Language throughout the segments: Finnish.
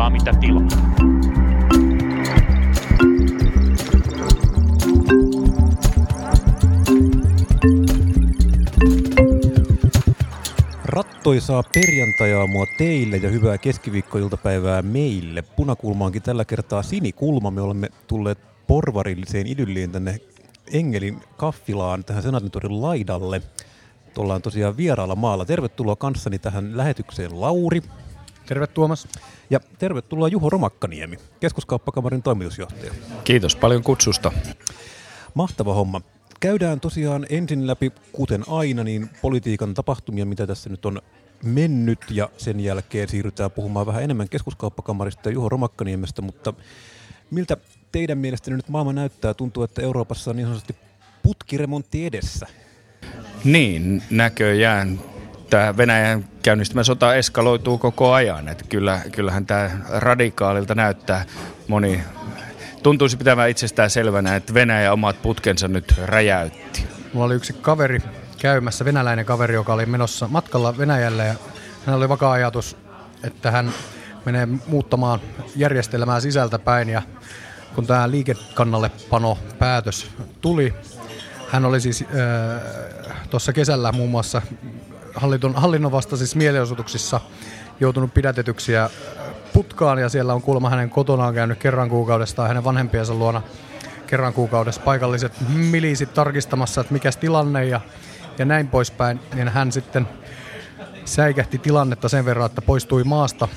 saa mitä tilaa. Rattoisaa perjantajaamua teille ja hyvää keskiviikkoiltapäivää meille. Punakulmaankin tällä kertaa sinikulma. Me olemme tulleet porvarilliseen idylliin tänne Engelin kaffilaan tähän Senaatintorin laidalle. Ollaan tosiaan vieraalla maalla. Tervetuloa kanssani tähän lähetykseen Lauri. Terve Tuomas. Ja tervetuloa Juho Romakkaniemi, keskuskauppakamarin toimitusjohtaja. Kiitos paljon kutsusta. Mahtava homma. Käydään tosiaan ensin läpi, kuten aina, niin politiikan tapahtumia, mitä tässä nyt on mennyt, ja sen jälkeen siirrytään puhumaan vähän enemmän keskuskauppakamarista ja Juho Romakkaniemestä, mutta miltä teidän mielestänne nyt maailma näyttää? Tuntuu, että Euroopassa on niin sanotusti putkiremontti edessä. Niin, näköjään. Tämä Venäjän käynnistämä sota eskaloituu koko ajan. Että kyllä, kyllähän tämä radikaalilta näyttää moni tuntuisi pitävän itsestään selvänä, että Venäjä omat putkensa nyt räjäytti. Mulla oli yksi kaveri käymässä, venäläinen kaveri, joka oli menossa matkalla Venäjälle ja hän oli vakaa ajatus, että hän menee muuttamaan järjestelmää sisältä päin ja kun tämä liikekannallepano päätös tuli, hän oli siis äh, tuossa kesällä muun muassa hallinnon, hallinnon vastaisissa mielenosoituksissa joutunut pidätetyksi ja putkaan ja siellä on kuulemma hänen kotonaan käynyt kerran kuukaudessa tai hänen vanhempiensa luona kerran kuukaudessa paikalliset miliisit tarkistamassa, että mikä tilanne ja, ja näin poispäin. Niin hän sitten säikähti tilannetta sen verran, että poistui maasta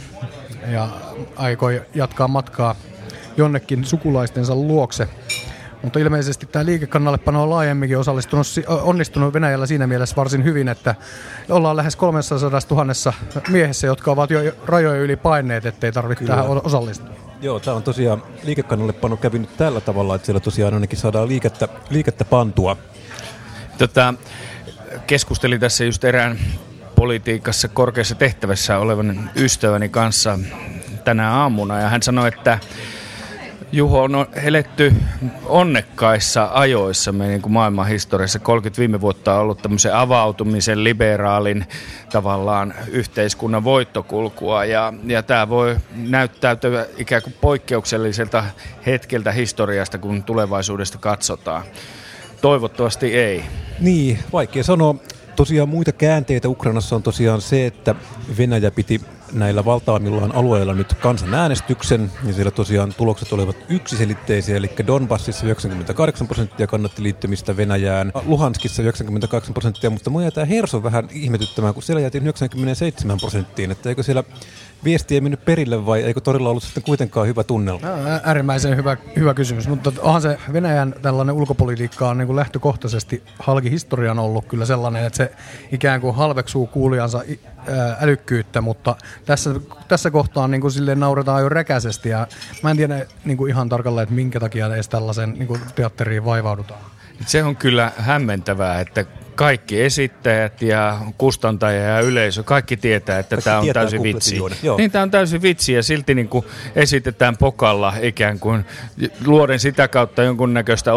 ja aikoi jatkaa matkaa jonnekin sukulaistensa luokse. Mutta ilmeisesti tämä liikekannallepano on laajemminkin osallistunut, onnistunut Venäjällä siinä mielessä varsin hyvin, että ollaan lähes 300 000 miehessä, jotka ovat jo rajojen yli paineet, ettei tarvitse tähän osallistua. Joo, tämä on tosiaan liikekannallepano kävi nyt tällä tavalla, että siellä tosiaan ainakin saadaan liikettä, liikettä pantua. Tota, keskustelin tässä just erään politiikassa korkeassa tehtävässä olevan ystäväni kanssa tänä aamuna ja hän sanoi, että Juho on eletty onnekkaissa ajoissa meidän niin kuin maailman historiassa. 30 viime vuotta on ollut tämmöisen avautumisen, liberaalin tavallaan yhteiskunnan voittokulkua. Ja, ja tämä voi näyttäytyä ikään kuin poikkeukselliselta hetkeltä historiasta, kun tulevaisuudesta katsotaan. Toivottavasti ei. Niin, vaikea sanoa. Tosiaan muita käänteitä Ukrainassa on tosiaan se, että Venäjä piti näillä valtaamillaan alueilla nyt kansanäänestyksen, ja siellä tosiaan tulokset olivat yksiselitteisiä, eli Donbassissa 98 prosenttia kannatti liittymistä Venäjään, Luhanskissa 98 prosenttia, mutta mua tämä Herso vähän ihmetyttämään, kun siellä jäätiin 97 prosenttiin, että eikö siellä viesti ei mennyt perille vai eikö torilla ollut sitten kuitenkaan hyvä tunnelma? Äärimmäisen hyvä, hyvä kysymys, mutta onhan se Venäjän tällainen ulkopolitiikka on niin kuin lähtökohtaisesti halki historian ollut kyllä sellainen, että se ikään kuin halveksuu kuulijansa älykkyyttä, mutta tässä, tässä kohtaa niin kuin silleen nauretaan jo räkäisesti ja mä en tiedä niin kuin ihan tarkalleen, että minkä takia edes tällaisen niin kuin teatteriin vaivaudutaan. Se on kyllä hämmentävää, että kaikki esittäjät ja kustantaja ja yleisö, kaikki tietää, että tämä on täysin vitsi. Niin, tämä on täysin vitsi ja silti niin kuin esitetään pokalla ikään kuin luoden sitä kautta jonkunnäköistä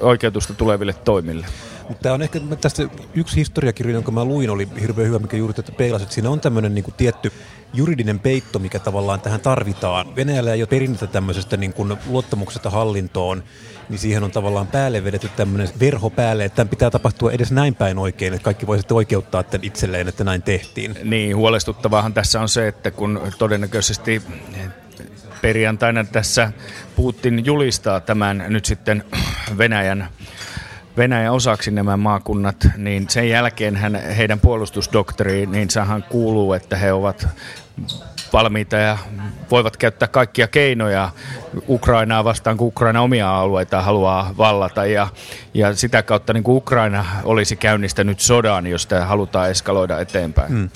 oikeutusta tuleville toimille. Mutta tämä on ehkä tästä yksi historiakirja, jonka mä luin, oli hirveän hyvä, mikä juuri tätä peilasi, että siinä on tämmöinen niin tietty juridinen peitto, mikä tavallaan tähän tarvitaan. Venäjällä ei ole perinnettä tämmöisestä niin kuin luottamuksesta hallintoon, niin siihen on tavallaan päälle vedetty tämmöinen verho päälle, että tämän pitää tapahtua edes näin päin oikein, että kaikki voisivat oikeuttaa tämän itselleen, että näin tehtiin. Niin, huolestuttavahan tässä on se, että kun todennäköisesti perjantaina tässä Putin julistaa tämän nyt sitten Venäjän Venäjän osaksi nämä maakunnat, niin sen jälkeen hän, heidän puolustusdoktriiniinsahan kuuluu, että he ovat valmiita ja voivat käyttää kaikkia keinoja Ukrainaa vastaan, kun Ukraina omia alueita haluaa vallata. Ja, ja sitä kautta niin kuin Ukraina olisi käynnistänyt sodan, jos sitä halutaan eskaloida eteenpäin. Hmm.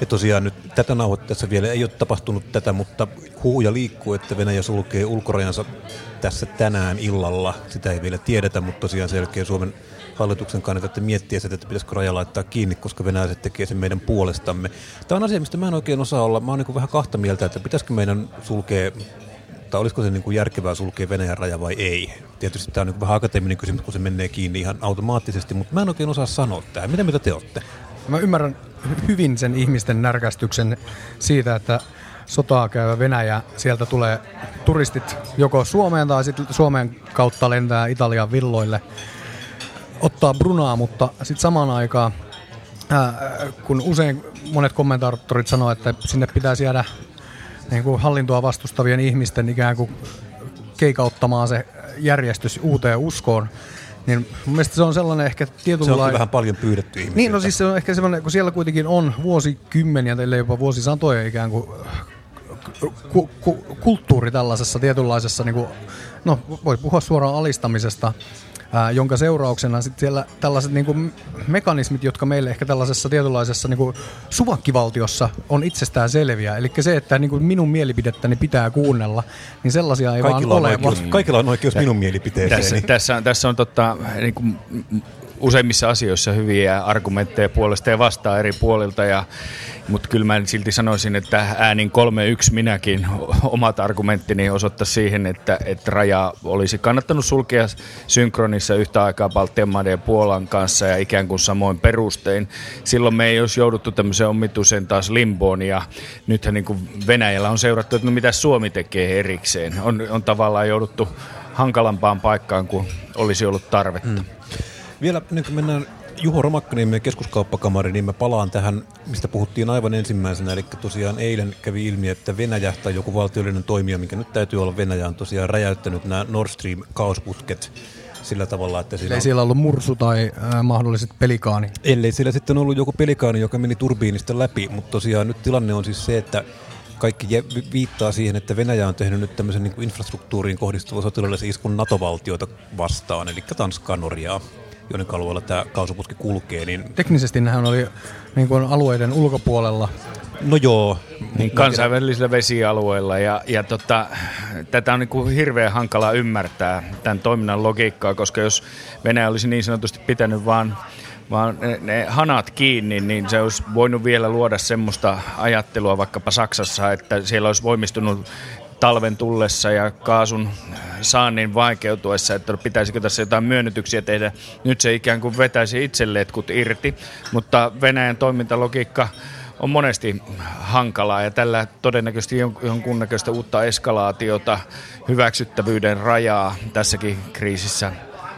Ja tosiaan nyt tätä nauhoittaessa vielä ei ole tapahtunut tätä, mutta huuja liikkuu, että Venäjä sulkee ulkorajansa tässä tänään illalla. Sitä ei vielä tiedetä, mutta tosiaan selkeä Suomen hallituksen kannalta miettiä sitä, että pitäisikö raja laittaa kiinni, koska venäläiset tekee sen meidän puolestamme. Tämä on asia, mistä mä en oikein osaa olla. Mä oon niin vähän kahta mieltä, että pitäisikö meidän sulkea tai olisiko se niin kuin järkevää sulkea Venäjän raja vai ei. Tietysti tämä on niin vähän akateeminen kysymys, kun se menee kiinni ihan automaattisesti, mutta mä en oikein osaa sanoa tähän. Mitä mitä te olette? Mä ymmärrän hyvin sen ihmisten närkästyksen siitä, että sotaa käyvä Venäjä, sieltä tulee turistit joko Suomeen tai sitten Suomen kautta lentää Italian villoille ottaa Brunaa, mutta sitten samaan aikaan, ää, kun usein monet kommentaattorit sanoo, että sinne pitäisi jäädä niin kuin hallintoa vastustavien ihmisten ikään kuin keikauttamaan se järjestys uuteen uskoon, niin mun mielestä se on sellainen ehkä tietynlainen... Se on vähän paljon pyydetty ihmisiä. Niin, no siis se on ehkä semmoinen, kun siellä kuitenkin on vuosikymmeniä, ellei jopa vuosisatoja ikään kuin ku, ku, kulttuuri tällaisessa tietynlaisessa, niin kuin, no voi puhua suoraan alistamisesta, ää, jonka seurauksena sitten siellä tällaiset niin kuin mekanismit, jotka meille ehkä tällaisessa tietynlaisessa niin kuin suvakkivaltiossa on itsestään selviä. Eli se, että niin kuin minun mielipidettäni pitää kuunnella, niin sellaisia ei kaikilla vaan ole. Oikeus, kaikilla on oikeus minun mielipiteeseen. Tässä, tässä, on, tässä on totta, niin kuin, useimmissa asioissa hyviä argumentteja puolesta ja vastaan eri puolilta, ja, mutta kyllä mä silti sanoisin, että äänin 3-1 minäkin omat argumenttini osoittaa siihen, että, että raja olisi kannattanut sulkea synkronissa yhtä aikaa Baltian maiden ja Puolan kanssa ja ikään kuin samoin perustein. Silloin me ei olisi jouduttu tämmöiseen omituiseen taas limboon ja nythän niin kuin Venäjällä on seurattu, että no mitä Suomi tekee erikseen. On, on tavallaan jouduttu hankalampaan paikkaan kuin olisi ollut tarvetta. Mm. Vielä ennen kuin mennään Juho Romakkaniemen keskuskauppakamari, niin mä palaan tähän, mistä puhuttiin aivan ensimmäisenä. Eli tosiaan eilen kävi ilmi, että Venäjä tai joku valtiollinen toimija, mikä nyt täytyy olla Venäjä, on tosiaan räjäyttänyt nämä Nord Stream kaosputket sillä tavalla, että siellä... Ei siellä ollut mursu tai äh, mahdolliset pelikaani. Ellei siellä sitten ollut joku pelikaani, joka meni turbiinista läpi, mutta tosiaan nyt tilanne on siis se, että kaikki viittaa siihen, että Venäjä on tehnyt nyt tämmöisen niin infrastruktuuriin kohdistuvan sotilaallisen iskun NATO-valtioita vastaan, eli Tanskaa, Norjaa joiden alueella tämä kaasuputki kulkee. Niin... Teknisesti nehän oli niin kuin alueiden ulkopuolella. No joo. Niin kansainvälisillä vesialueilla ja, ja tota, tätä on niin kuin hirveän hankala ymmärtää tämän toiminnan logiikkaa, koska jos Venäjä olisi niin sanotusti pitänyt vaan vaan ne, ne hanat kiinni, niin se olisi voinut vielä luoda semmoista ajattelua vaikkapa Saksassa, että siellä olisi voimistunut talven tullessa ja kaasun saannin vaikeutuessa, että pitäisikö tässä jotain myönnytyksiä tehdä. Nyt se ikään kuin vetäisi itse letkut irti, mutta Venäjän toimintalogiikka on monesti hankalaa ja tällä todennäköisesti jonkunnäköistä uutta eskalaatiota, hyväksyttävyyden rajaa tässäkin kriisissä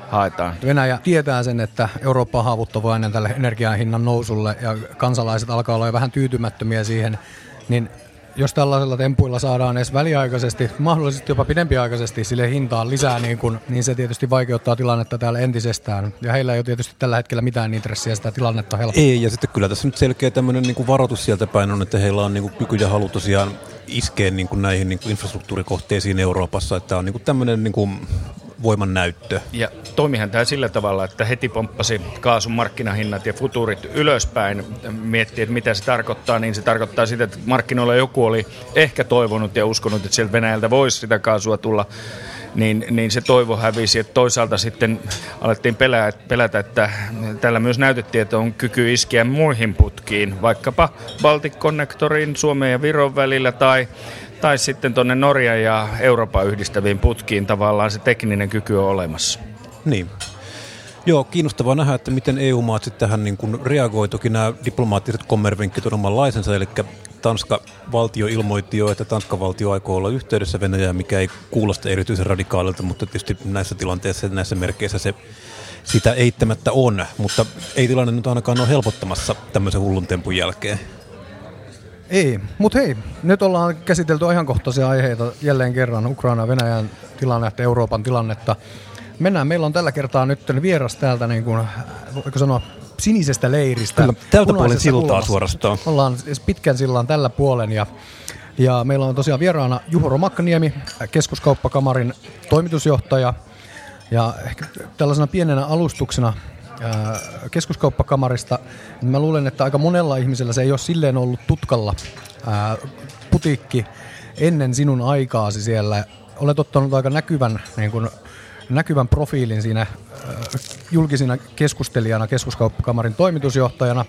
haetaan. Venäjä tietää sen, että Eurooppa on haavoittuvainen tälle energian hinnan nousulle ja kansalaiset alkaa olla jo vähän tyytymättömiä siihen, niin jos tällaisella tempuilla saadaan edes väliaikaisesti, mahdollisesti jopa pidempiaikaisesti sille hintaan lisää, niin, kun, niin se tietysti vaikeuttaa tilannetta täällä entisestään. Ja heillä ei ole tietysti tällä hetkellä mitään intressiä sitä tilannetta helpottaa. Ei, ja sitten kyllä tässä nyt selkeä tämmöinen niin kuin varoitus sieltä päin on, että heillä on niin kuin kyky ja halu tosiaan iskee niin kuin näihin niin kuin infrastruktuurikohteisiin Euroopassa. Että on niin kuin tämmöinen niin kuin voiman näyttö. Ja toimihan tämä sillä tavalla, että heti pomppasi kaasun markkinahinnat ja futurit ylöspäin. Miettii, että mitä se tarkoittaa, niin se tarkoittaa sitä, että markkinoilla joku oli ehkä toivonut ja uskonut, että sieltä Venäjältä voisi sitä kaasua tulla niin, niin se toivo hävisi. Että toisaalta sitten alettiin pelätä, pelätä, että tällä myös näytettiin, että on kyky iskeä muihin putkiin, vaikkapa Baltic Connectorin Suomen ja Viron välillä tai tai sitten tuonne Norjan ja Euroopan yhdistäviin putkiin tavallaan se tekninen kyky on olemassa. Niin. Joo, kiinnostavaa nähdä, että miten EU-maat sitten tähän niin kuin reagoi. Toki nämä diplomaattiset kommervenkit on omanlaisensa, eli Tanska valtio ilmoitti jo, että Tanska valtio aikoo olla yhteydessä Venäjään, mikä ei kuulosta erityisen radikaalilta, mutta tietysti näissä tilanteissa ja näissä merkeissä se sitä eittämättä on, mutta ei tilanne nyt ainakaan ole helpottamassa tämmöisen hullun tempun jälkeen. Ei, mutta hei, nyt ollaan käsitelty ajankohtaisia aiheita jälleen kerran, Ukraina, Venäjän tilannetta, Euroopan tilannetta. Mennään, meillä on tällä kertaa nyt vieras täältä, niin kuin, voiko sanoa, sinisestä leiristä. Kyllä, tältä puolen siltaa kulmassa. suorastaan. Ollaan siis pitkän sillan tällä puolen ja, ja meillä on tosiaan vieraana Juho Romakkaniemi, keskuskauppakamarin toimitusjohtaja. Ja ehkä tällaisena pienenä alustuksena keskuskauppakamarista, niin mä luulen, että aika monella ihmisellä se ei ole silleen ollut tutkalla ää, putiikki ennen sinun aikaasi siellä. Olet ottanut aika näkyvän, niin kuin, näkyvän profiilin siinä ää, julkisina keskustelijana, keskuskauppakamarin toimitusjohtajana.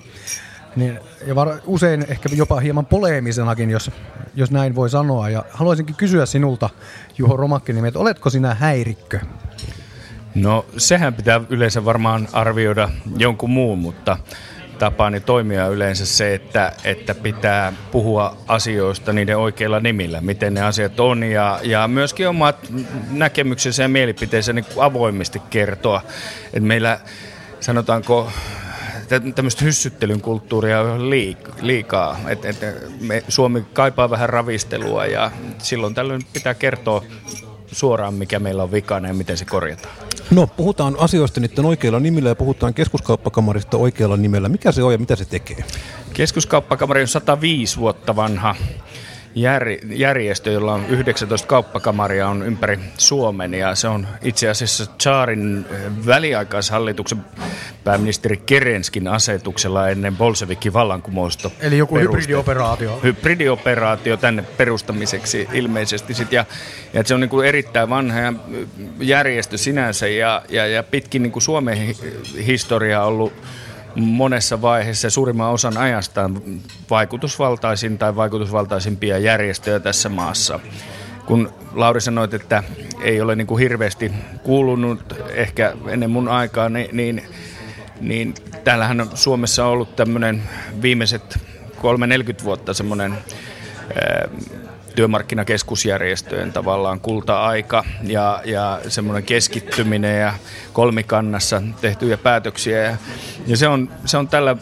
Niin, ja var, usein ehkä jopa hieman poleemisenakin, jos, jos näin voi sanoa. Ja haluaisinkin kysyä sinulta, Juho Romakkinen, että oletko sinä häirikkö? No sehän pitää yleensä varmaan arvioida jonkun muun, mutta tapani toimia yleensä se, että, että pitää puhua asioista niiden oikeilla nimillä, miten ne asiat on ja, ja myöskin omat näkemyksensä ja mielipiteensä niin avoimesti kertoa. että meillä sanotaanko tämmöistä hyssyttelyn kulttuuria on liikaa. Et, et me, Suomi kaipaa vähän ravistelua ja silloin tällöin pitää kertoa suoraan, mikä meillä on vikana ja miten se korjataan. No, puhutaan asioista niiden oikeilla nimillä ja puhutaan keskuskauppakamarista oikealla nimellä. Mikä se on ja mitä se tekee? Keskuskauppakamari on 105 vuotta vanha jär, järjestö, jolla on 19 kauppakamaria on ympäri Suomen ja se on itse asiassa Tsaarin väliaikaishallituksen pääministeri Kerenskin asetuksella ennen Bolshevikin vallankumousta. Eli joku peruste. hybridioperaatio. Hybridioperaatio tänne perustamiseksi ilmeisesti. Sit ja, ja se on niin kuin erittäin vanha järjestö sinänsä ja, ja, ja pitkin niin kuin Suomen historia ollut monessa vaiheessa suurimman osan ajastaan vaikutusvaltaisin tai vaikutusvaltaisimpia järjestöjä tässä maassa. Kun Lauri sanoit, että ei ole niin kuin hirveästi kuulunut ehkä ennen mun aikaa, niin, niin, niin täällähän on Suomessa ollut tämmöinen viimeiset 3-40 vuotta semmoinen työmarkkinakeskusjärjestöjen tavallaan kulta-aika ja, ja semmoinen keskittyminen ja kolmikannassa tehtyjä päätöksiä. Ja, ja se, on, se on tällä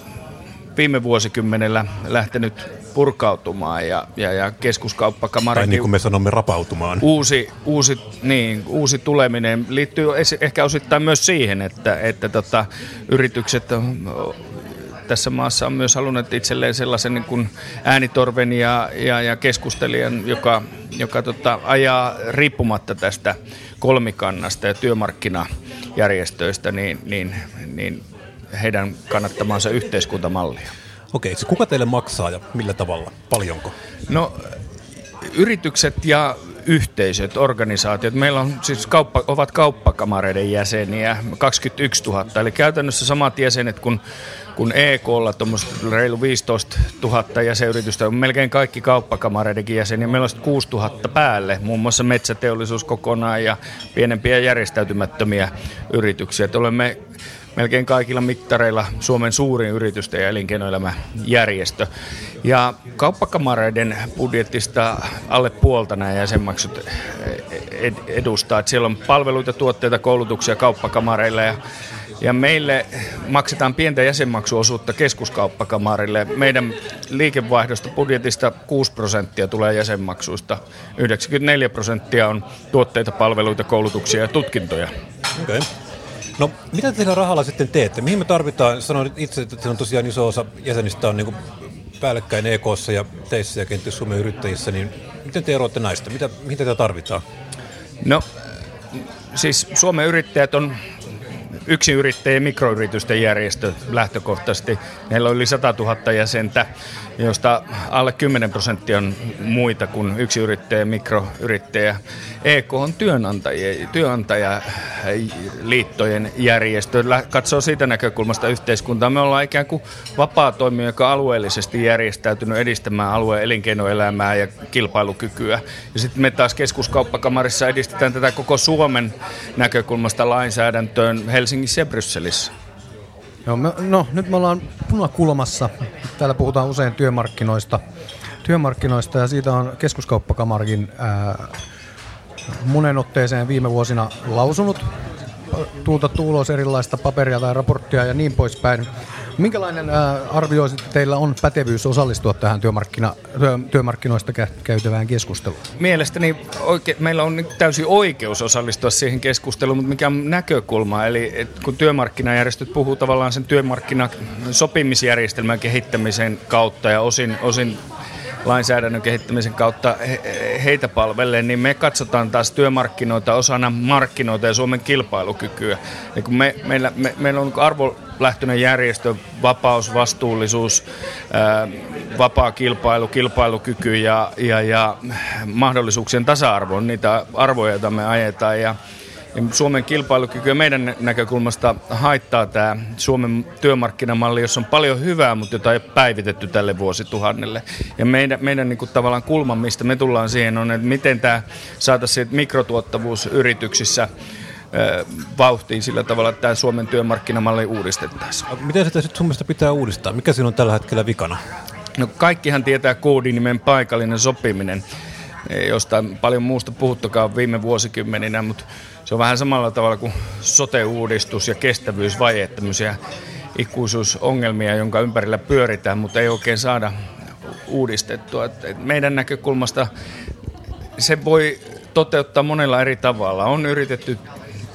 viime vuosikymmenellä lähtenyt purkautumaan ja, ja, ja keskuskauppakamari... Tai niin kuin me sanomme, rapautumaan. Uusi, uusi, niin, uusi tuleminen liittyy ehkä osittain myös siihen, että, että tota, yritykset tässä maassa on myös halunnut itselleen sellaisen niin kuin äänitorven ja, ja, ja keskustelijan, joka, joka tota, ajaa riippumatta tästä kolmikannasta ja työmarkkinajärjestöistä, niin, niin, niin heidän kannattamansa yhteiskuntamallia. Okei, se kuka teille maksaa ja millä tavalla? Paljonko? No yritykset ja yhteisöt, organisaatiot. Meillä on siis kauppa, ovat kauppakamareiden jäseniä 21 000, eli käytännössä samat jäsenet kuin kun EKlla reilu 15 000 jäsenyritystä on melkein kaikki kauppakamareidenkin jäseniä. Meillä on 6 000 päälle, muun muassa metsäteollisuus kokonaan ja pienempiä järjestäytymättömiä yrityksiä. Että olemme melkein kaikilla mittareilla Suomen suurin yritysten ja elinkeinoelämäjärjestö. Ja kauppakamareiden budjettista alle puolta nämä jäsenmaksut edustaa. Että siellä on palveluita, tuotteita, koulutuksia kauppakamareilla ja ja meille maksetaan pientä jäsenmaksuosuutta keskuskauppakamarille. Meidän liikevaihdosta budjetista 6 prosenttia tulee jäsenmaksuista. 94 prosenttia on tuotteita, palveluita, koulutuksia ja tutkintoja. Okay. No, mitä te rahalla sitten teette? Mihin me tarvitaan? Sanoit itse, että on tosiaan iso osa jäsenistä on niin päällekkäin EKssa ja teissä ja kenties Suomen yrittäjissä, niin miten te eroatte näistä? Mitä, mitä te tarvitaan? No, siis Suomen yrittäjät on yksi yrittäjien mikroyritysten järjestö lähtökohtaisesti. Meillä on yli 100 000 jäsentä, josta alle 10 prosenttia on muita kuin yksi yrittäjä mikroyrittäjä. EK on työnantajien, työnantajaliittojen järjestö. Katsoo siitä näkökulmasta yhteiskuntaa. Me ollaan ikään kuin vapaa toimija, joka alueellisesti järjestäytynyt edistämään alueen elinkeinoelämää ja kilpailukykyä. Ja sitten me taas keskuskauppakamarissa edistetään tätä koko Suomen näkökulmasta lainsäädäntöön Helsingissä ja Brysselissä. Joo, me, no nyt me ollaan punakulmassa. Täällä puhutaan usein työmarkkinoista, työmarkkinoista ja siitä on keskuskauppakamarikin ää, monen otteeseen viime vuosina lausunut. Tuutattu ulos erilaista paperia tai raporttia ja niin poispäin. Minkälainen arvio teillä on pätevyys osallistua tähän työmarkkina, työmarkkinoista käytävään keskusteluun? Mielestäni oike, meillä on täysin oikeus osallistua siihen keskusteluun, mutta mikä on näkökulma? Eli et kun työmarkkinajärjestöt puhuu tavallaan sen työmarkkinasopimisjärjestelmän kehittämisen kautta ja osin, osin lainsäädännön kehittämisen kautta heitä palvelleen, niin me katsotaan taas työmarkkinoita osana markkinoita ja Suomen kilpailukykyä. Ja kun me, meillä, me, meillä on arvolähtöinen järjestö, vapaus, vastuullisuus, ää, vapaa kilpailu, kilpailukyky ja, ja, ja mahdollisuuksien tasa-arvo niitä arvoja, joita me ajetaan. Ja Suomen kilpailukykyä meidän näkökulmasta haittaa tämä Suomen työmarkkinamalli, jossa on paljon hyvää, mutta jota ei päivitetty tälle vuosituhannelle. Ja meidän, meidän niin kuin tavallaan kulma, mistä me tullaan siihen, on, että miten tämä saataisiin mikrotuottavuus yrityksissä vauhtiin sillä tavalla, että tämä Suomen työmarkkinamalli uudistettaisiin. Miten sitä sitten sun pitää uudistaa? Mikä siinä on tällä hetkellä vikana? No kaikkihan tietää koodinimen paikallinen sopiminen, josta paljon muusta puhuttukaan viime vuosikymmeninä, mutta se on vähän samalla tavalla kuin sote-uudistus ja kestävyysvaje, tämmöisiä ikuisuusongelmia, jonka ympärillä pyöritään, mutta ei oikein saada uudistettua. Et meidän näkökulmasta se voi toteuttaa monella eri tavalla. On yritetty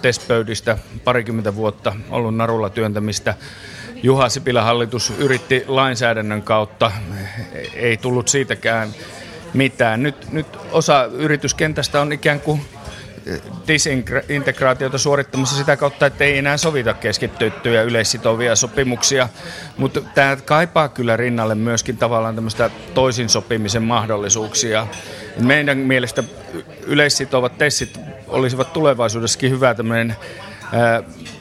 testpöydistä parikymmentä vuotta ollut narulla työntämistä. Juha Sipilän hallitus yritti lainsäädännön kautta, ei tullut siitäkään mitään. Nyt, nyt osa yrityskentästä on ikään kuin disintegraatiota suorittamassa sitä kautta, että ei enää sovita keskittyttyjä yleissitovia sopimuksia, mutta tämä kaipaa kyllä rinnalle myöskin tavallaan tämmöistä toisin sopimisen mahdollisuuksia. Meidän mielestä yleissitovat tessit olisivat tulevaisuudessakin hyvä tämmöinen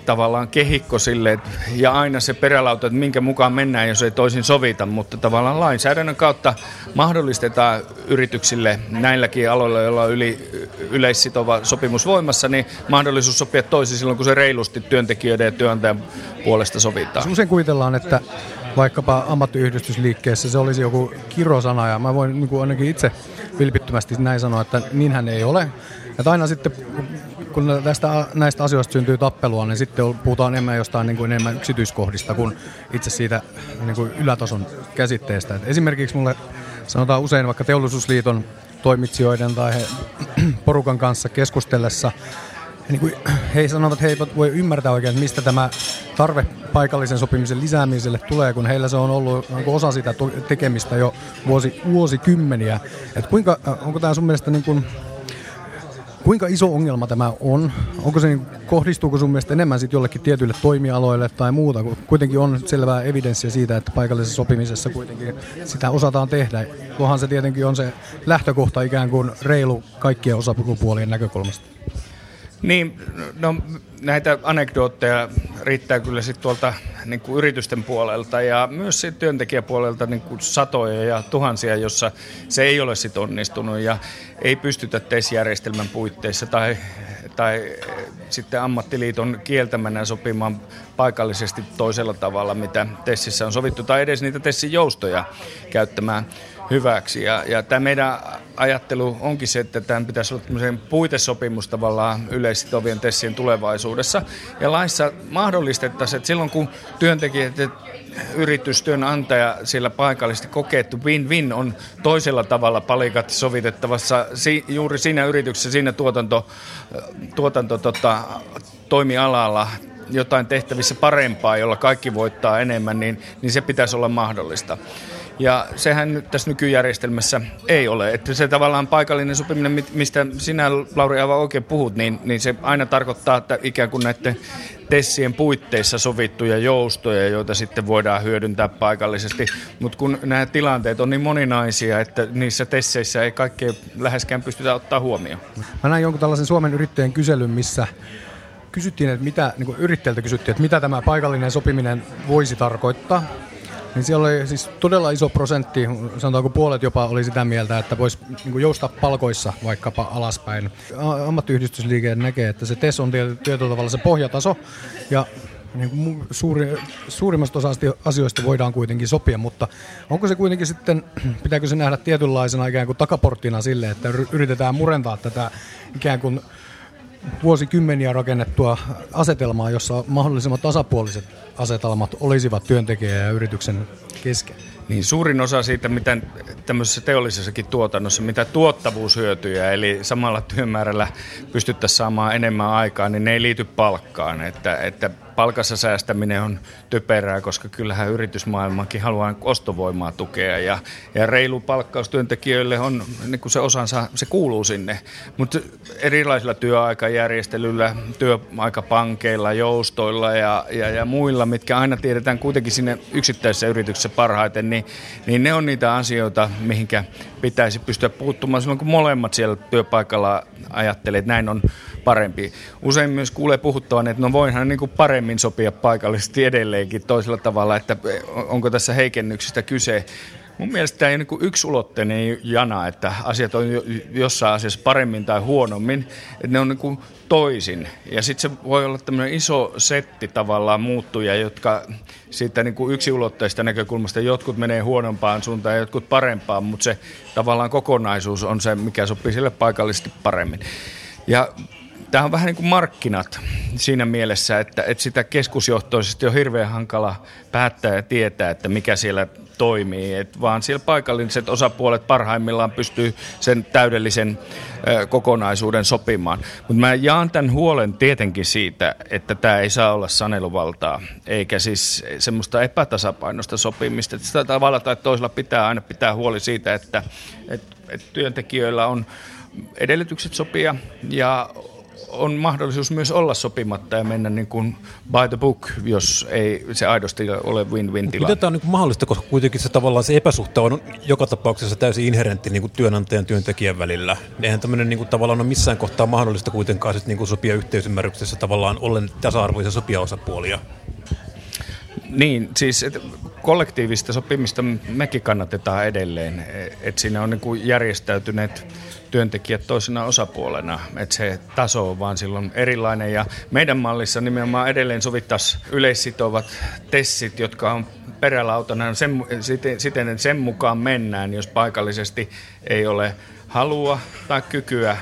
tavallaan kehikko sille, ja aina se perälauta, että minkä mukaan mennään, jos ei toisin sovita, mutta tavallaan lainsäädännön kautta mahdollistetaan yrityksille näilläkin aloilla, joilla on yli, yleissitova sopimus voimassa, niin mahdollisuus sopia toisin silloin, kun se reilusti työntekijöiden ja työnantajan puolesta sovitaan. Usein kuvitellaan, että vaikkapa ammattiyhdistysliikkeessä se olisi joku kirosana, ja mä voin niin kuin ainakin itse vilpittömästi näin sanoa, että niinhän ei ole. Että aina sitten, kun tästä, näistä asioista syntyy tappelua, niin sitten puhutaan enemmän jostain niin kuin enemmän yksityiskohdista kuin itse siitä niin kuin ylätason käsitteestä. Et esimerkiksi mulle sanotaan usein vaikka teollisuusliiton toimitsijoiden tai he, porukan kanssa keskustellessa, niin kuin he sanovat, että he eivät voi ymmärtää oikein, mistä tämä tarve paikallisen sopimisen lisäämiselle tulee, kun heillä se on ollut niin osa sitä tekemistä jo vuosi, vuosikymmeniä. Et kuinka, onko tämä sun mielestä niin kuin, Kuinka iso ongelma tämä on? Onko se, niin, kohdistuuko sun mielestä enemmän sit jollekin tietyille toimialoille tai muuta? Kun kuitenkin on selvää evidenssiä siitä, että paikallisessa sopimisessa kuitenkin sitä osataan tehdä. Tuohan se tietenkin on se lähtökohta ikään kuin reilu kaikkien osapuolien näkökulmasta. Niin, no näitä anekdootteja riittää kyllä sitten tuolta niin kuin yritysten puolelta ja myös sit työntekijäpuolelta niin kuin satoja ja tuhansia, jossa se ei ole sitten onnistunut ja ei pystytä TES-järjestelmän puitteissa tai, tai sitten ammattiliiton kieltämänä sopimaan paikallisesti toisella tavalla, mitä TESissä on sovittu, tai edes niitä TESin joustoja käyttämään hyväksi. Ja, ja tämä meidän ajattelu onkin se, että tämän pitäisi olla tämmöisen puitesopimus tavallaan yleissitovien tessien tulevaisuudessa. Ja laissa mahdollistettaisiin, että silloin kun työntekijät yritys, työnantaja siellä paikallisesti kokee, että win-win on toisella tavalla palikat sovitettavassa si, juuri siinä yrityksessä, siinä tuotanto, tuotanto tota, toimialalla jotain tehtävissä parempaa, jolla kaikki voittaa enemmän, niin, niin se pitäisi olla mahdollista. Ja sehän nyt tässä nykyjärjestelmässä ei ole. Että se tavallaan paikallinen sopiminen, mistä sinä Lauri aivan oikein puhut, niin, niin se aina tarkoittaa, että ikään kuin näiden tessien puitteissa sovittuja joustoja, joita sitten voidaan hyödyntää paikallisesti. Mutta kun nämä tilanteet on niin moninaisia, että niissä tesseissä ei kaikkea läheskään pystytä ottaa huomioon. Mä näin jonkun tällaisen Suomen yrittäjän kyselyn, missä kysyttiin, että mitä, niin kysyttiin, että mitä tämä paikallinen sopiminen voisi tarkoittaa. Niin siellä oli siis todella iso prosentti, sanotaanko puolet jopa oli sitä mieltä, että voisi niin joustaa palkoissa vaikkapa alaspäin. Ammattiyhdistysliike näkee, että se TES on tietyllä tavalla se pohjataso ja niin suuri, suurimmasta osasta asioista voidaan kuitenkin sopia, mutta onko se kuitenkin sitten, pitääkö se nähdä tietynlaisena ikään kuin takaporttina sille, että yritetään murentaa tätä ikään kuin vuosikymmeniä rakennettua asetelmaa, jossa mahdollisimman tasapuoliset asetelmat olisivat työntekijä ja yrityksen kesken. Niin suurin osa siitä, mitä tämmöisessä teollisessakin tuotannossa, mitä tuottavuushyötyjä, eli samalla työmäärällä pystyttäisiin saamaan enemmän aikaa, niin ne ei liity palkkaan. Että, että palkassa säästäminen on typerää, koska kyllähän yritysmaailmakin haluaa ostovoimaa tukea ja, ja reilu palkkaus työntekijöille on niin kuin se osansa, se kuuluu sinne. Mutta erilaisilla työaikajärjestelyillä, työaikapankeilla, joustoilla ja, ja, ja muilla, mitkä aina tiedetään kuitenkin sinne yksittäisessä yrityksessä parhaiten, niin, niin ne on niitä asioita, mihinkä pitäisi pystyä puuttumaan silloin, kun molemmat siellä työpaikalla ajattelee, että näin on parempi. Usein myös kuulee puhuttavan, että no voinhan niin kuin paremmin sopia paikallisesti edelleenkin toisella tavalla, että onko tässä heikennyksistä kyse. mun mielestä tämä ei ole niin yksulotteinen jana, että asiat on jossain asiassa paremmin tai huonommin, että ne on niin toisin. Ja sitten se voi olla tämmöinen iso setti tavallaan muuttuja, jotka siitä niin kuin yksiulotteista näkökulmasta jotkut menee huonompaan suuntaan ja jotkut parempaan, mutta se tavallaan kokonaisuus on se, mikä sopii sille paikallisesti paremmin. Ja tämä on vähän niin kuin markkinat siinä mielessä, että, että sitä keskusjohtoisesti on hirveän hankala päättää ja tietää, että mikä siellä toimii, et vaan siellä paikalliset osapuolet parhaimmillaan pystyy sen täydellisen ö, kokonaisuuden sopimaan. Mutta mä jaan tämän huolen tietenkin siitä, että tämä ei saa olla saneluvaltaa, eikä siis semmoista epätasapainosta sopimista. Että sitä tavalla tai toisella pitää aina pitää huoli siitä, että, että, että työntekijöillä on edellytykset sopia ja on mahdollisuus myös olla sopimatta ja mennä niin kuin by the book, jos ei se aidosti ole win-win tilanne. Miten tämä on niin kuin mahdollista, koska kuitenkin se tavallaan se epäsuhta on joka tapauksessa täysin inherentti niin kuin työnantajan ja työntekijän välillä. Eihän tämmöinen niin kuin tavallaan ole missään kohtaa mahdollista kuitenkaan sit niin kuin sopia yhteisymmärryksessä tavallaan ollen tasa-arvoisia sopijaosapuolia. Niin, siis et, kollektiivista sopimista mekin kannatetaan edelleen, että siinä on niin järjestäytyneet työntekijät toisena osapuolena, että se taso on vaan silloin erilainen. Ja meidän mallissa nimenomaan edelleen sovittaisiin yleissitovat tessit, jotka on perälautana sen, siten, siten, että sen mukaan mennään, jos paikallisesti ei ole halua tai kykyä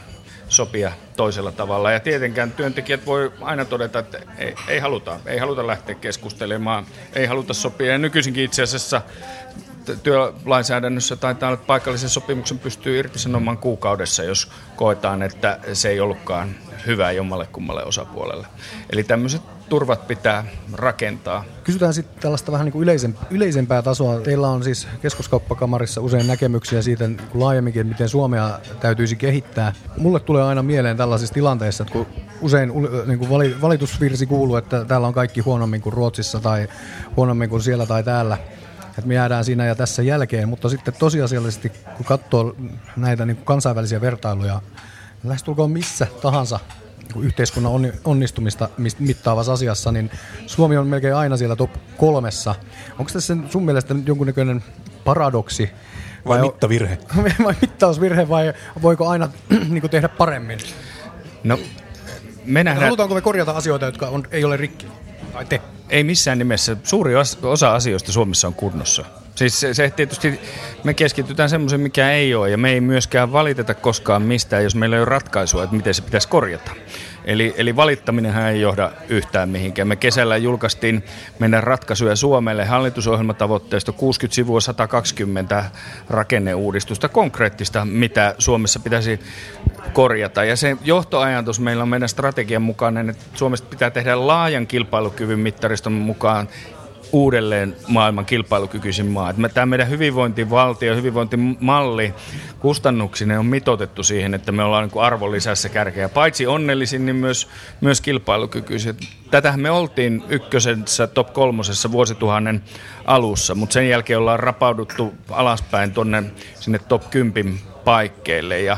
sopia toisella tavalla. Ja tietenkään työntekijät voi aina todeta, että ei, ei haluta, ei haluta lähteä keskustelemaan, ei haluta sopia. Ja nykyisinkin itse asiassa työlainsäädännössä taitaa olla paikallisen sopimuksen pystyy irtisanomaan kuukaudessa, jos koetaan, että se ei ollutkaan hyvä jommalle kummalle osapuolelle. Eli tämmöiset turvat pitää rakentaa. Kysytään sitten tällaista vähän niin yleisen, yleisempää tasoa. Teillä on siis keskuskauppakamarissa usein näkemyksiä siitä niin laajemminkin, miten Suomea täytyisi kehittää. Mulle tulee aina mieleen tällaisissa tilanteissa, että kun usein niin kuin valitusvirsi kuuluu, että täällä on kaikki huonommin kuin Ruotsissa tai huonommin kuin siellä tai täällä – että me jäädään siinä ja tässä jälkeen, mutta sitten tosiasiallisesti, kun katsoo näitä niin kuin kansainvälisiä vertailuja, lähestulkoon missä tahansa niin yhteiskunnan onnistumista mittaavassa asiassa, niin Suomi on melkein aina siellä top kolmessa. Onko tässä sun mielestä jonkunnäköinen paradoksi? Vai, vai mittavirhe? vai mittausvirhe vai voiko aina niin kuin tehdä paremmin? No, me nähdään... Halutaanko me korjata asioita, jotka on, ei ole rikki? Te? Ei missään nimessä. Suuri osa asioista Suomessa on kunnossa. Siis se, se tietysti, me keskitytään semmoisen, mikä ei ole, ja me ei myöskään valiteta koskaan mistään, jos meillä ei ole ratkaisua, että miten se pitäisi korjata. Eli, eli valittaminenhän ei johda yhtään mihinkään. Me kesällä julkaistiin meidän ratkaisuja Suomelle hallitusohjelmatavoitteesta 60 sivua 120 rakenneuudistusta konkreettista, mitä Suomessa pitäisi korjata. Ja se johtoajatus meillä on meidän strategian mukainen, että Suomesta pitää tehdä laajan kilpailukyvyn mittariston mukaan uudelleen maailman kilpailukykyisin maa. Tämä meidän hyvinvointivaltio, hyvinvointimalli kustannuksinen on mitotettu siihen, että me ollaan niin arvonlisässä kärkeä. Paitsi onnellisin, niin myös, myös kilpailukykyiset. Tätähän me oltiin ykkösessä top kolmosessa vuosituhannen alussa, mutta sen jälkeen ollaan rapauduttu alaspäin tuonne sinne top 10 paikkeille. Ja,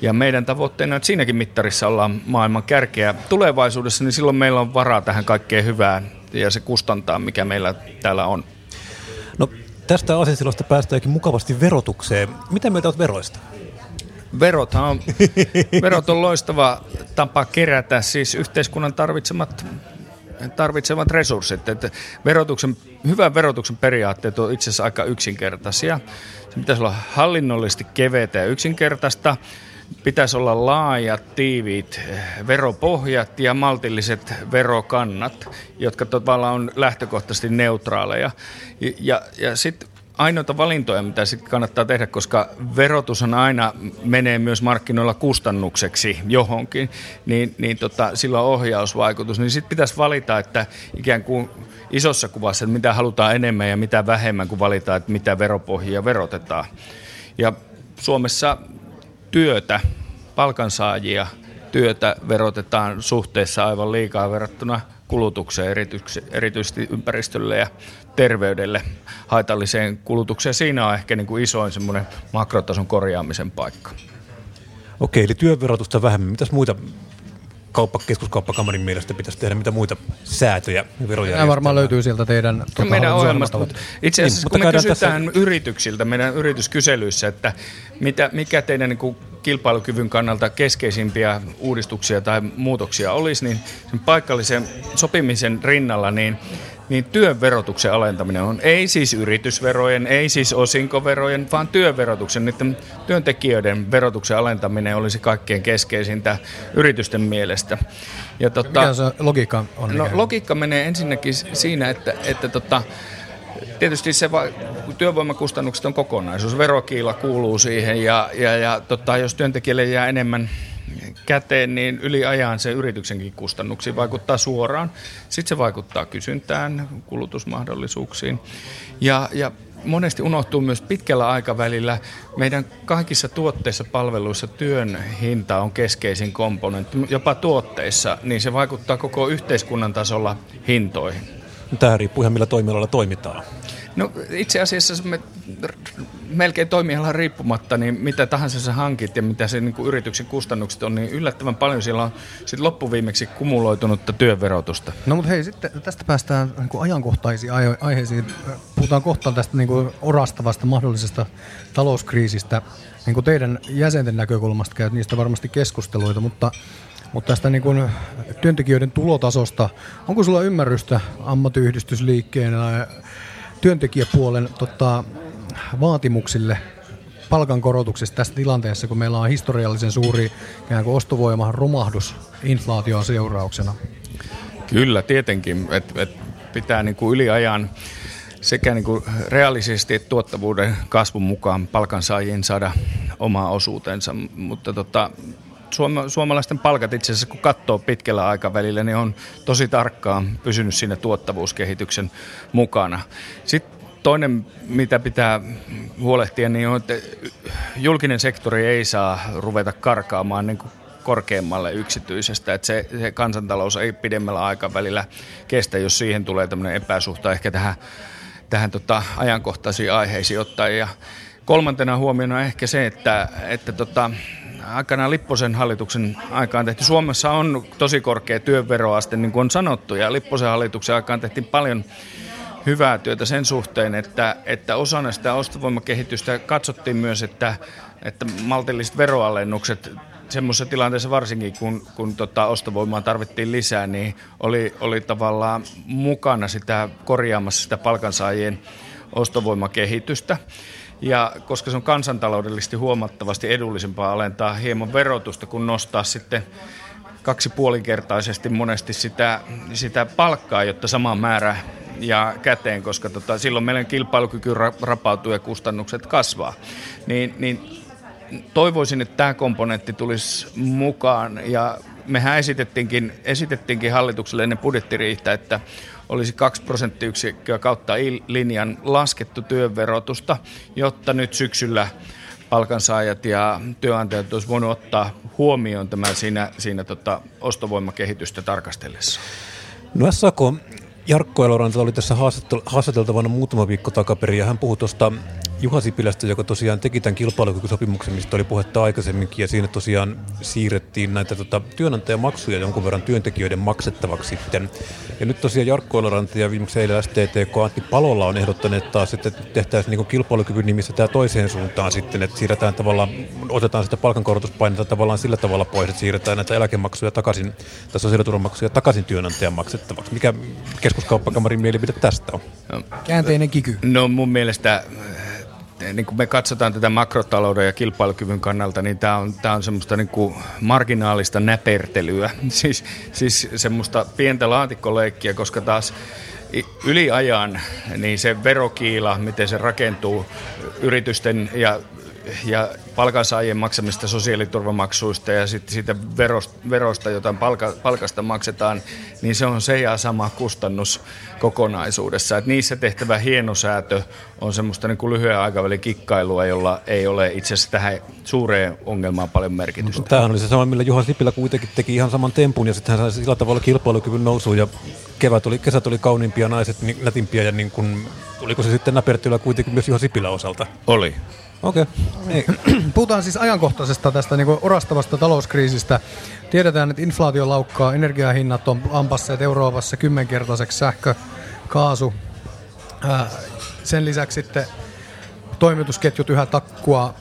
ja meidän tavoitteena, että siinäkin mittarissa ollaan maailman kärkeä tulevaisuudessa, niin silloin meillä on varaa tähän kaikkeen hyvään ja se kustantaa, mikä meillä täällä on. No tästä asiasilosta päästäänkin mukavasti verotukseen. Mitä mieltä olet veroista? Verothan on, verot on loistava tapa kerätä siis yhteiskunnan tarvitsemat tarvitsevat resurssit. Että verotuksen, hyvän verotuksen periaatteet on itse asiassa aika yksinkertaisia. Se pitäisi olla hallinnollisesti keveitä ja yksinkertaista pitäisi olla laajat, tiiviit eh, veropohjat ja maltilliset verokannat, jotka tavallaan on lähtökohtaisesti neutraaleja. Ja, ja, ja sitten ainoita valintoja, mitä sitten kannattaa tehdä, koska verotus on aina menee myös markkinoilla kustannukseksi johonkin, niin, niin tota, sillä on ohjausvaikutus. Niin sitten pitäisi valita, että ikään kuin isossa kuvassa, että mitä halutaan enemmän ja mitä vähemmän, kun valitaan, että mitä veropohjia verotetaan. Ja Suomessa työtä, palkansaajia, työtä verotetaan suhteessa aivan liikaa verrattuna kulutukseen, erityisesti ympäristölle ja terveydelle haitalliseen kulutukseen. Siinä on ehkä niin kuin isoin semmoinen makrotason korjaamisen paikka. Okei, eli työverotusta vähemmän. Mitäs muita kauppa, keskuskauppakamarin mielestä pitäisi tehdä mitä muita säätöjä veroja. Nämä varmaan löytyy sieltä teidän tuota, meidän ohjelmasta. Mutta itse asiassa niin, kun me kysytään tässä... yrityksiltä, meidän yrityskyselyissä, että mitä, mikä teidän niin kuin kilpailukyvyn kannalta keskeisimpiä uudistuksia tai muutoksia olisi, niin sen paikallisen sopimisen rinnalla, niin niin työn verotuksen alentaminen on ei siis yritysverojen, ei siis osinkoverojen, vaan työn verotuksen, niiden työntekijöiden verotuksen alentaminen olisi kaikkein keskeisintä yritysten mielestä. Ja tota, Mikä se logiikka on? No, logiikka menee ensinnäkin siinä, että, että tota, tietysti se va- työvoimakustannukset on kokonaisuus. Verokiila kuuluu siihen ja, ja, ja tota, jos työntekijälle jää enemmän käteen, niin yli ajan se yrityksenkin kustannuksiin vaikuttaa suoraan. Sitten se vaikuttaa kysyntään, kulutusmahdollisuuksiin. Ja, ja monesti unohtuu myös pitkällä aikavälillä meidän kaikissa tuotteissa, palveluissa työn hinta on keskeisin komponentti. Jopa tuotteissa, niin se vaikuttaa koko yhteiskunnan tasolla hintoihin. Tämä riippuu ihan millä toimialalla toimitaan. No itse asiassa me melkein toimialan riippumatta, niin mitä tahansa sä hankit ja mitä se niin kuin yrityksen kustannukset on, niin yllättävän paljon siellä on sit loppuviimeksi kumuloitunutta työverotusta. No mutta hei, sitten tästä päästään niin kuin ajankohtaisiin aiheisiin. Puhutaan kohta tästä niin kuin orastavasta mahdollisesta talouskriisistä. Niin kuin teidän jäsenten näkökulmasta käyt niistä varmasti keskusteluita, mutta mutta tästä niin kuin työntekijöiden tulotasosta, onko sulla ymmärrystä ammattiyhdistysliikkeen ja työntekijäpuolen tota, vaatimuksille palkankorotuksesta tässä tilanteessa, kun meillä on historiallisen suuri ostovoima romahdus inflaation seurauksena? Kyllä, tietenkin. Et, et pitää niin kuin yliajan sekä niin kuin että tuottavuuden kasvun mukaan palkansaajiin saada oma osuutensa. Mutta tota, suoma, suomalaisten palkat itse asiassa, kun katsoo pitkällä aikavälillä, niin on tosi tarkkaan pysynyt siinä tuottavuuskehityksen mukana. Sitten toinen, mitä pitää huolehtia, niin on, että julkinen sektori ei saa ruveta karkaamaan niin kuin korkeammalle yksityisestä. Että se, se kansantalous ei pidemmällä aikavälillä kestä, jos siihen tulee tämmöinen epäsuhta ehkä tähän, tähän tota ajankohtaisiin aiheisiin ottaen. Ja kolmantena huomiona ehkä se, että, että tota, aikanaan Lipposen hallituksen aikaan tehty. Suomessa on tosi korkea työveroaste, niin kuin on sanottu, ja Lipposen hallituksen aikaan tehtiin paljon hyvää työtä sen suhteen, että, että osana sitä ostovoimakehitystä katsottiin myös, että, että maltilliset veroalennukset semmoisessa tilanteessa varsinkin, kun, kun tota ostovoimaa tarvittiin lisää, niin oli, oli tavallaan mukana sitä korjaamassa sitä palkansaajien ostovoimakehitystä. Ja koska se on kansantaloudellisesti huomattavasti edullisempaa alentaa hieman verotusta, kuin nostaa sitten kaksi puolinkertaisesti monesti sitä, sitä palkkaa, jotta sama määrä ja käteen, koska tota, silloin meidän kilpailukyky rapautuu ja kustannukset kasvaa. Niin, niin toivoisin, että tämä komponentti tulisi mukaan ja mehän esitettiinkin, esitettiinkin hallitukselle ennen budjettiriihtä, että olisi 2 prosenttiyksikköä kautta linjan laskettu työnverotusta, jotta nyt syksyllä palkansaajat ja työnantajat olisi voinut ottaa huomioon tämän siinä, siinä tota ostovoimakehitystä tarkastellessa. No SAK Jarkko Eloranta oli tässä haastateltavana muutama viikko takaperin ja hän puhui tuosta Juha Sipilästä, joka tosiaan teki tämän kilpailukykysopimuksen, mistä oli puhetta aikaisemminkin, ja siinä tosiaan siirrettiin näitä tota, työnantajamaksuja jonkun verran työntekijöiden maksettavaksi sitten. Ja nyt tosiaan Jarkko Eloranta ja viimeksi eilen STTK Antti Palolla on ehdottanut taas, että tehtäisiin niin kilpailukyvyn nimissä tämä toiseen suuntaan sitten, että siirretään tavallaan, otetaan sitä palkankorotuspainetta tavallaan sillä tavalla pois, että siirretään näitä eläkemaksuja takaisin, tai sosiaaliturvamaksuja takaisin työnantajan maksettavaksi. Mikä keskuskauppakamarin mielipide tästä on? Käänteinen kiky. No mun mielestä niin kun me katsotaan tätä makrotalouden ja kilpailukyvyn kannalta, niin tämä on, tää on semmoista niin kuin marginaalista näpertelyä, siis, siis semmoista pientä laatikkoleikkiä, koska taas yliajan niin se verokiila, miten se rakentuu yritysten ja ja palkansaajien maksamista sosiaaliturvamaksuista ja sitten siitä verosta, verosta jota palka, palkasta maksetaan, niin se on se ja sama kustannus kokonaisuudessa. Et niissä tehtävä hienosäätö on semmoista niin kuin lyhyen aikavälin kikkailua, jolla ei ole itse asiassa tähän suureen ongelmaan paljon merkitystä. No, tämähän oli se sama, millä Juha Sipilä kuitenkin teki ihan saman tempun ja sitten hän sai sillä tavalla kilpailukyvyn nousuun ja kevät oli, kesät oli kauniimpia, naiset niin, nätimpiä ja niin kuin, oliko se sitten näpertelyä kuitenkin myös Juha Sipilä osalta? Oli. Okei. Okay. Puhutaan siis ajankohtaisesta tästä niin orastavasta talouskriisistä. Tiedetään, että inflaatio laukkaa, energiahinnat on ampasseet Euroopassa kymmenkertaiseksi sähkö, kaasu. Ää, sen lisäksi sitten toimitusketjut yhä takkua,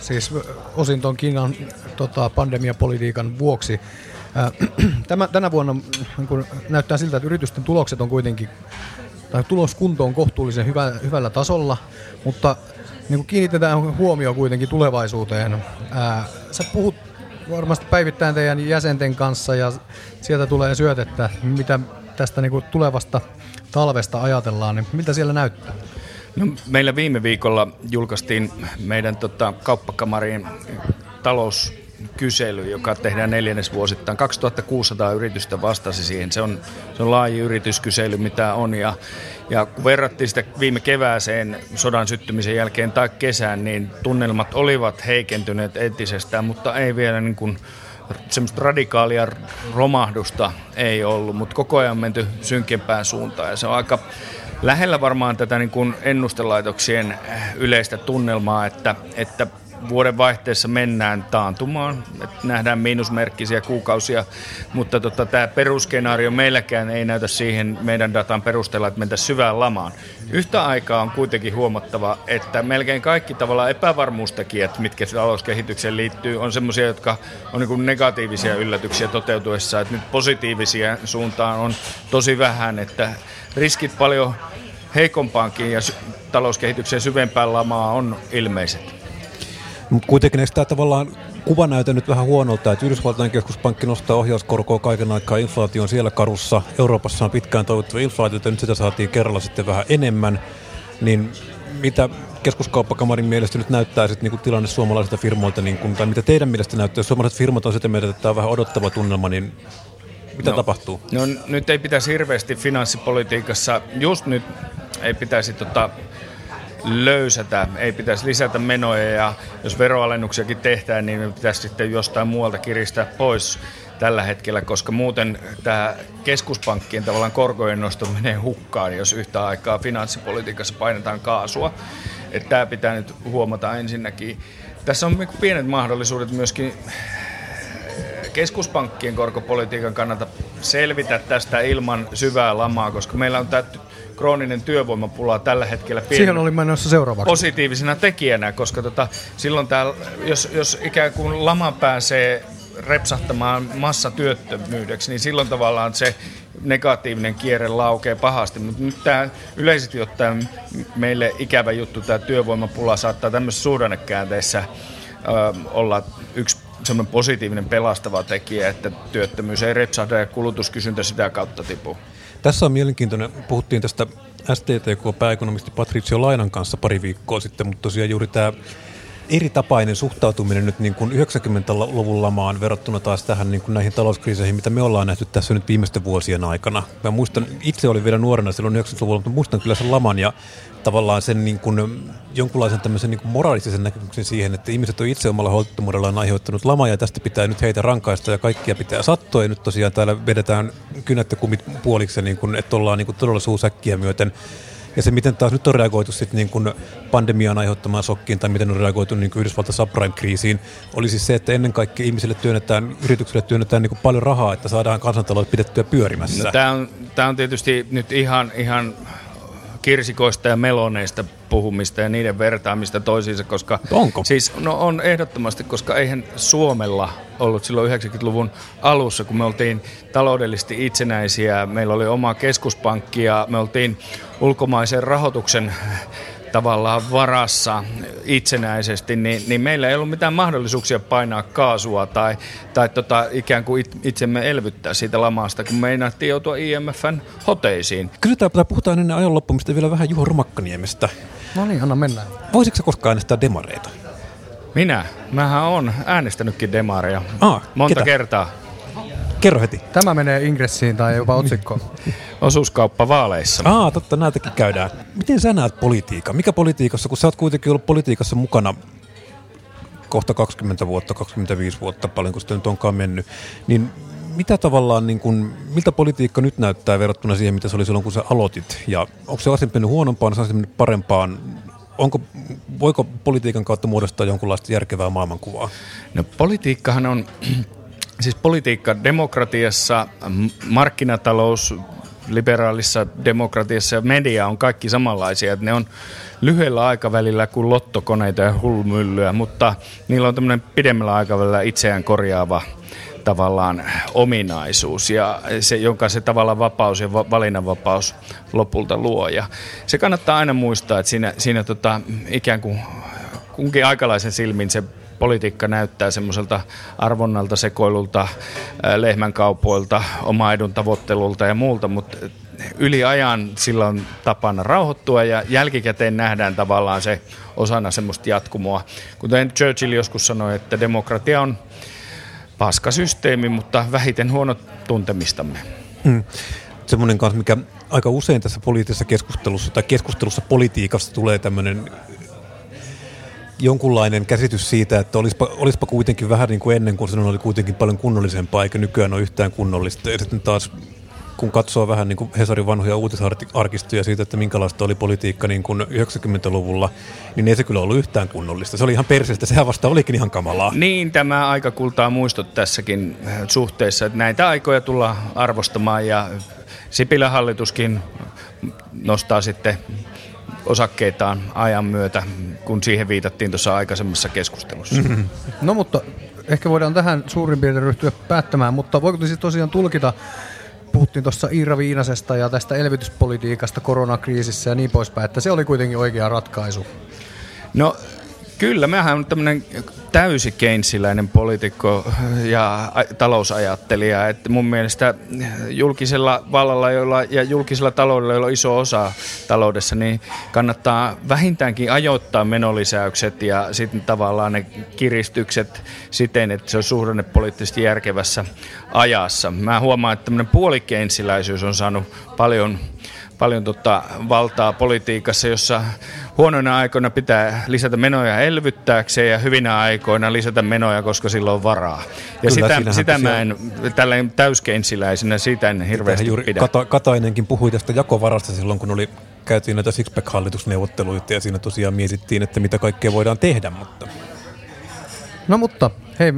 siis osin tuon Kiinan tota, pandemiapolitiikan vuoksi. Tämä, tänä vuonna niin kun näyttää siltä, että yritysten tulokset on kuitenkin, tai tuloskunto on kohtuullisen hyvä, hyvällä tasolla, mutta niin kuin kiinnitetään huomioon kuitenkin tulevaisuuteen. Ää, sä puhut varmasti päivittäin teidän jäsenten kanssa ja sieltä tulee syötettä, mitä tästä niin kuin tulevasta talvesta ajatellaan, niin miltä siellä näyttää? No, meillä viime viikolla julkaistiin meidän tota, kauppakamarin talous kysely, joka tehdään neljännesvuosittain. 2600 yritystä vastasi siihen. Se on, se on laaji yrityskysely, mitä on. Ja, ja kun verrattiin sitä viime kevääseen sodan syttymisen jälkeen tai kesään, niin tunnelmat olivat heikentyneet entisestään, mutta ei vielä niin kuin semmoista radikaalia romahdusta ei ollut, mutta koko ajan menty synkempään suuntaan. Ja se on aika lähellä varmaan tätä niin kuin ennustelaitoksien yleistä tunnelmaa, että, että vuoden vaihteessa mennään taantumaan, että nähdään miinusmerkkisiä kuukausia, mutta tota, tämä perusskenaario meilläkään ei näytä siihen meidän datan perusteella, että mentäisiin syvään lamaan. Yhtä aikaa on kuitenkin huomattava, että melkein kaikki tavallaan epävarmuustekijät, mitkä talouskehitykseen liittyy, on sellaisia, jotka on niin negatiivisia yllätyksiä toteutuessa, että nyt positiivisia suuntaan on tosi vähän, että riskit paljon heikompaankin ja talouskehityksen syvempään lamaa on ilmeiset. Mutta kuitenkin eikö tämä tavallaan kuva näytä nyt vähän huonolta, että Yhdysvaltain keskuspankki nostaa ohjauskorkoa kaiken aikaa, inflaatio on siellä karussa, Euroopassa on pitkään toivottu inflaatiota, nyt sitä saatiin kerralla sitten vähän enemmän, niin mitä keskuskauppakamarin mielestä nyt näyttää sitten niin kuin tilanne suomalaisilta firmoilta, niin kuin, tai mitä teidän mielestä näyttää, jos suomalaiset firmat on sitä mieltä, että tämä on vähän odottava tunnelma, niin mitä no, tapahtuu? No nyt ei pitäisi hirveästi finanssipolitiikassa, just nyt ei pitäisi tota, löysätä, ei pitäisi lisätä menoja ja jos veroalennuksiakin tehdään, niin pitäisi sitten jostain muualta kiristää pois tällä hetkellä, koska muuten tämä keskuspankkien tavallaan korkojen nosto menee hukkaan, jos yhtä aikaa finanssipolitiikassa painetaan kaasua. Että tämä pitää nyt huomata ensinnäkin. Tässä on niinku pienet mahdollisuudet myöskin keskuspankkien korkopolitiikan kannalta selvitä tästä ilman syvää lamaa, koska meillä on tämä krooninen työvoimapula tällä hetkellä pieni, Siihen oli menossa seuraavaksi. positiivisena tekijänä, koska tota, silloin tää, jos, jos ikään kuin lama pääsee repsahtamaan massatyöttömyydeksi, niin silloin tavallaan se negatiivinen kierre laukee pahasti. Mutta nyt tämä yleisesti ottaen meille ikävä juttu, tämä työvoimapula saattaa tämmöisessä suhdannekäänteessä ö, olla yksi semmoinen positiivinen pelastava tekijä, että työttömyys ei repsahda ja kulutuskysyntä sitä kautta tipu. Tässä on mielenkiintoinen, puhuttiin tästä STTK-pääekonomisti Patricio Lainan kanssa pari viikkoa sitten, mutta tosiaan juuri tämä eritapainen suhtautuminen nyt niin kuin 90-luvun lamaan verrattuna taas tähän niin kuin näihin talouskriiseihin, mitä me ollaan nähty tässä nyt viimeisten vuosien aikana. Mä muistan, itse olin vielä nuorena silloin 90-luvulla, mutta muistan kyllä sen laman ja tavallaan sen niin kuin, jonkunlaisen tämmöisen niin kuin moraalisen näkemyksen siihen, että ihmiset on itse omalla holttomuudellaan aiheuttanut lama ja tästä pitää nyt heitä rankaista ja kaikkia pitää sattua ja nyt tosiaan täällä vedetään kynät ja kumit puoliksi, niin kuin, että ollaan niin kuin todella suusäkkiä myöten ja se, miten taas nyt on reagoitu sitten niin kuin pandemian aiheuttamaan sokkiin tai miten on reagoitu niin Yhdysvaltain subprime-kriisiin, oli siis se, että ennen kaikkea ihmisille työnnetään, yrityksille työnnetään niin kuin paljon rahaa, että saadaan kansantalous pidettyä pyörimässä. No, tämä, on, tämä on tietysti nyt ihan, ihan kirsikoista ja meloneista puhumista ja niiden vertaamista toisiinsa, koska... Onko? Siis, no on ehdottomasti, koska eihän Suomella ollut silloin 90-luvun alussa, kun me oltiin taloudellisesti itsenäisiä, meillä oli oma keskuspankki ja me oltiin ulkomaisen rahoituksen tavallaan varassa itsenäisesti, niin, niin meillä ei ollut mitään mahdollisuuksia painaa kaasua tai, tai tota, ikään kuin itsemme elvyttää siitä lamasta, kun meinattiin joutua IMFn hoteisiin. Kysytään, puhutaan ennen ajan loppumista vielä vähän Juho Romakkaniemestä. No niin, anna mennä. Voisitko sä koskaan äänestää demareita? Minä? Mähän on äänestänytkin demaria. Aa, Monta ketä? kertaa. Kerro heti. Tämä menee ingressiin tai jopa otsikkoon. Osuuskauppa vaaleissa. Aa, totta, näitäkin käydään. Miten sä näet politiikan? Mikä politiikassa, kun sä oot kuitenkin ollut politiikassa mukana kohta 20 vuotta, 25 vuotta, paljon kun sitä nyt onkaan mennyt, niin mitä tavallaan, niin kuin, miltä politiikka nyt näyttää verrattuna siihen, mitä se oli silloin, kun sä aloitit? Ja onko se asia mennyt huonompaan, se mennyt parempaan? Onko, voiko politiikan kautta muodostaa jonkunlaista järkevää maailmankuvaa? No politiikkahan on, siis politiikka demokratiassa, markkinatalous, liberaalissa demokratiassa ja media on kaikki samanlaisia. Että ne on lyhyellä aikavälillä kuin lottokoneita ja hulmyllyä, mutta niillä on tämmöinen pidemmällä aikavälillä itseään korjaava tavallaan ominaisuus ja se, jonka se tavallaan vapaus ja valinnanvapaus lopulta luo. Ja se kannattaa aina muistaa, että siinä, siinä tota, ikään kuin kunkin aikalaisen silmin se politiikka näyttää semmoiselta arvonnalta, sekoilulta, lehmänkaupoilta, oma edun tavoittelulta ja muulta, mutta yli ajan sillä on tapana rauhoittua ja jälkikäteen nähdään tavallaan se osana semmoista jatkumoa. Kuten Churchill joskus sanoi, että demokratia on paskasysteemi, mutta vähiten huono tuntemistamme. Mm. Semmoinen kanssa, mikä aika usein tässä poliittisessa keskustelussa tai keskustelussa politiikasta tulee tämmöinen jonkunlainen käsitys siitä, että olispa, olispa kuitenkin vähän niin kuin ennen, kun se oli kuitenkin paljon kunnollisempaa, eikä nykyään ole yhtään kunnollista. Ja sitten taas kun katsoo vähän niin kuin Hesarin vanhoja uutisarkistoja siitä, että minkälaista oli politiikka niin kuin 90-luvulla, niin ei se kyllä ollut yhtään kunnollista. Se oli ihan perseestä, sehän vasta olikin ihan kamalaa. Niin, tämä aika kultaa muistot tässäkin suhteessa, että näitä aikoja tullaan arvostamaan ja Sipilän hallituskin nostaa sitten osakkeitaan ajan myötä, kun siihen viitattiin tuossa aikaisemmassa keskustelussa. Mm-hmm. No mutta ehkä voidaan tähän suurin piirtein ryhtyä päättämään, mutta voiko siis tosiaan tulkita, puhuttiin tuossa Iira Viinasesta ja tästä elvytyspolitiikasta koronakriisissä ja niin poispäin, että se oli kuitenkin oikea ratkaisu? No Kyllä, mehän on tämmöinen täysi keinsiläinen poliitikko ja talousajattelija. Että mun mielestä julkisella vallalla jolla, ja julkisella taloudella, jolla on iso osa taloudessa, niin kannattaa vähintäänkin ajoittaa menolisäykset ja sitten tavallaan ne kiristykset siten, että se on suhdannepoliittisesti järkevässä ajassa. Mä huomaan, että tämmöinen puolikeinsiläisyys on saanut paljon paljon tota valtaa politiikassa, jossa huonoina aikoina pitää lisätä menoja elvyttääkseen ja hyvinä aikoina lisätä menoja, koska silloin on varaa. Ja Kyllä, sitä, sitä mä en tällainen täyskeinsiläisenä, sitä en hirveästi juuri pidä. Kata, Katainenkin puhui tästä jakovarasta silloin, kun oli käytiin näitä Sixpack-hallitusneuvotteluita ja siinä tosiaan mietittiin, että mitä kaikkea voidaan tehdä. Mutta... No mutta hei,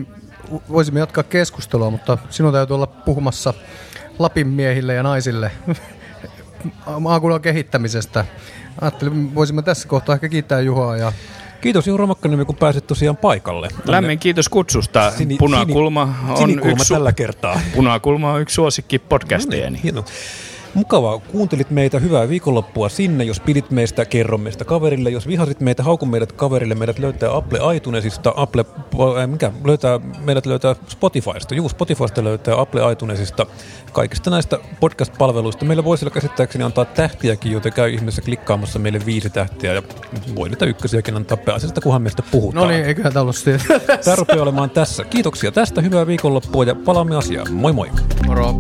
voisimme jatkaa keskustelua, mutta sinun täytyy olla puhumassa Lapin miehille ja naisille maakunnan kehittämisestä. Ajattelin, voisimme tässä kohtaa ehkä kiittää Juhaa ja Kiitos Juha Makkanimi, kun pääsit tosiaan paikalle. Lämmin kiitos kutsusta. Sini, Punakulma on yksi, tällä kertaa. Punakulma on yksi suosikki podcasteeni. No niin, Mukavaa, kuuntelit meitä, hyvää viikonloppua sinne. Jos pidit meistä, kerro meistä kaverille. Jos vihasit meitä, hauku meidät kaverille. Meidät löytää Apple iTunesista, Apple, äh, mikä, löytää, meidät löytää Spotifysta. Juu, Spotifysta löytää Apple iTunesista. Kaikista näistä podcast-palveluista. Meillä voisi käsittääkseni antaa tähtiäkin, joten käy ihmeessä klikkaamassa meille viisi tähtiä. Ja voi niitä ykkösiäkin antaa pääasiasta, kunhan meistä puhutaan. No niin, eiköhän tämä ollut Tämä rupeaa olemaan tässä. Kiitoksia tästä, hyvää viikonloppua ja palaamme asiaan. Moi moi! Moro!